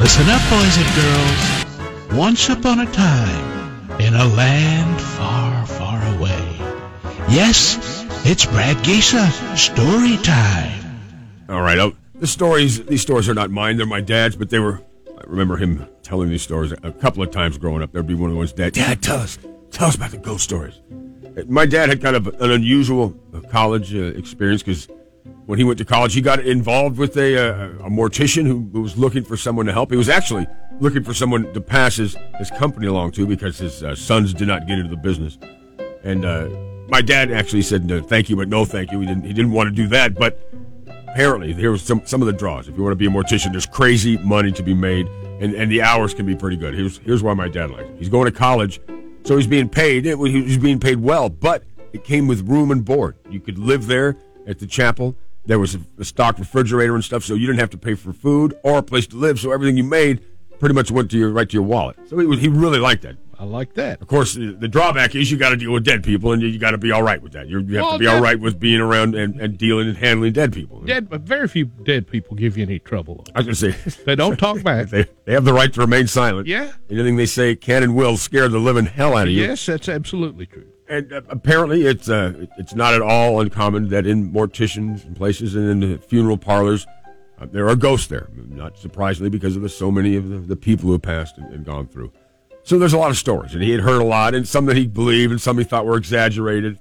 Listen up, boys and girls. Once upon a time, in a land far, far away. Yes, it's Brad Geisa. Story time. All right. Oh, the stories, these stories are not mine. They're my dad's, but they were, I remember him telling these stories a couple of times growing up. There'd be one of those Dad, Dad, tell us, tell us about the ghost stories. My dad had kind of an unusual uh, college uh, experience because when he went to college, he got involved with a, uh, a mortician who, was looking for someone to help. He was actually looking for someone to pass his, his company along to because his uh, sons did not get into the business. And uh, my dad actually said no, thank you, but no thank you. He didn't, he didn't want to do that. But apparently, here was some, some of the draws. If you want to be a mortician, there's crazy money to be made, and, and the hours can be pretty good. Here's, here's why my dad liked it. He's going to college, so he's being paid. He was being paid well, but it came with room and board. You could live there at the chapel. There was a, a stocked refrigerator and stuff, so you didn't have to pay for food or a place to live. So everything you made pretty much went to your right to your wallet. So he, he really liked that. I like that. Of course, the, the drawback is you got to deal with dead people, and you, you got to be all right with that. You're, you have Well, to be all right with being around and, and dealing and handling dead people. Dead, but very few dead people give you any trouble. I was going to say They don't talk back. they, they have the right to remain silent. Yeah. Anything they say can and will scare the living hell out of you. Yes, that's absolutely true. And uh, apparently, it's uh, it's not at all uncommon that in morticians and places and in the funeral parlors, uh, there are ghosts there. Not surprisingly, because of the so many of the, the people who have passed and, and gone through. So there's a lot of stories, and he had heard a lot, and some that he believed, and some he thought were exaggerated.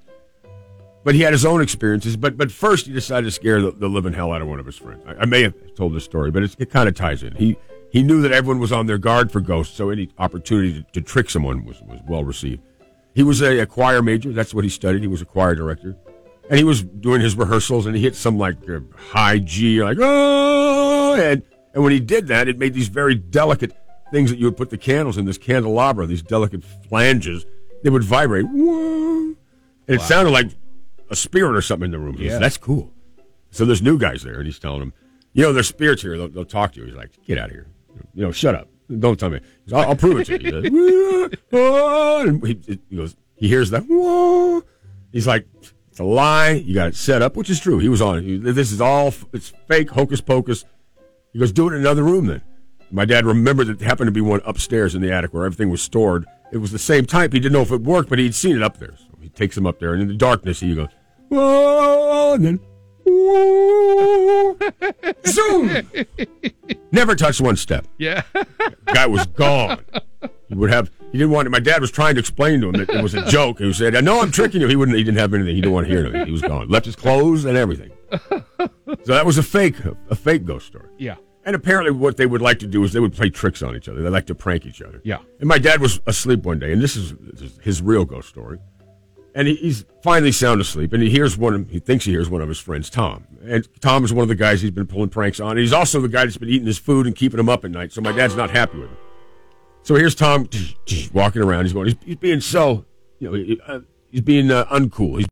But he had his own experiences. But but first, he decided to scare the, the living hell out of one of his friends. I, I may have told this story, but it kind of ties in. He he knew that everyone was on their guard for ghosts, so any opportunity to, to trick someone was, was well received. He was a, a choir major. That's what he studied. He was a choir director. And he was doing his rehearsals, and he hit some like uh, high G, like, oh! And, and when he did that, it made these very delicate things that you would put the candles in, this candelabra, these delicate flanges. They would vibrate. Whoa. And it sounded like a spirit or something in the room. He said, Yeah. That's cool. So there's new guys there, and he's telling them, you know, there's spirits here. They'll, they'll talk to you. He's like, get out of here. You know, shut up. Don't tell me. I'll, I'll prove it to you. And he, he goes, he hears that. Whoa. He's like, it's a lie. You got it set up, which is true. He was on it. This is all, it's fake, hocus pocus. He goes, do it in another room then. My dad remembered that there happened to be one upstairs in the attic where everything was stored. It was the same type. He didn't know if it worked, but he'd seen it up there. So he takes him up there, and in the darkness, he goes, whoa, and then, zoom. Never touched one step. Yeah. Guy was gone. He would have. He didn't want. My dad was trying to explain to him that it was a joke. He said, "I know I'm tricking you." He wouldn't. He didn't have anything. He didn't want to hear it. He was gone. Left his clothes and everything. So that was a fake, a fake ghost story. yeah. And apparently, what they would like to do is they would play tricks on each other. They like to prank each other. Yeah. And my dad was asleep one day, and this is, this is his real ghost story. And he, he's finally sound asleep, and he hears one. Of, he thinks he hears one of his friends, Tom. And Tom is one of the guys he's been pulling pranks on. And he's also the guy that's been eating his food and keeping him up at night. So my dad's not happy with him. So here's Tom walking around. He's going. He's, he's being so, you know, uh, he's being uh, uncool. He's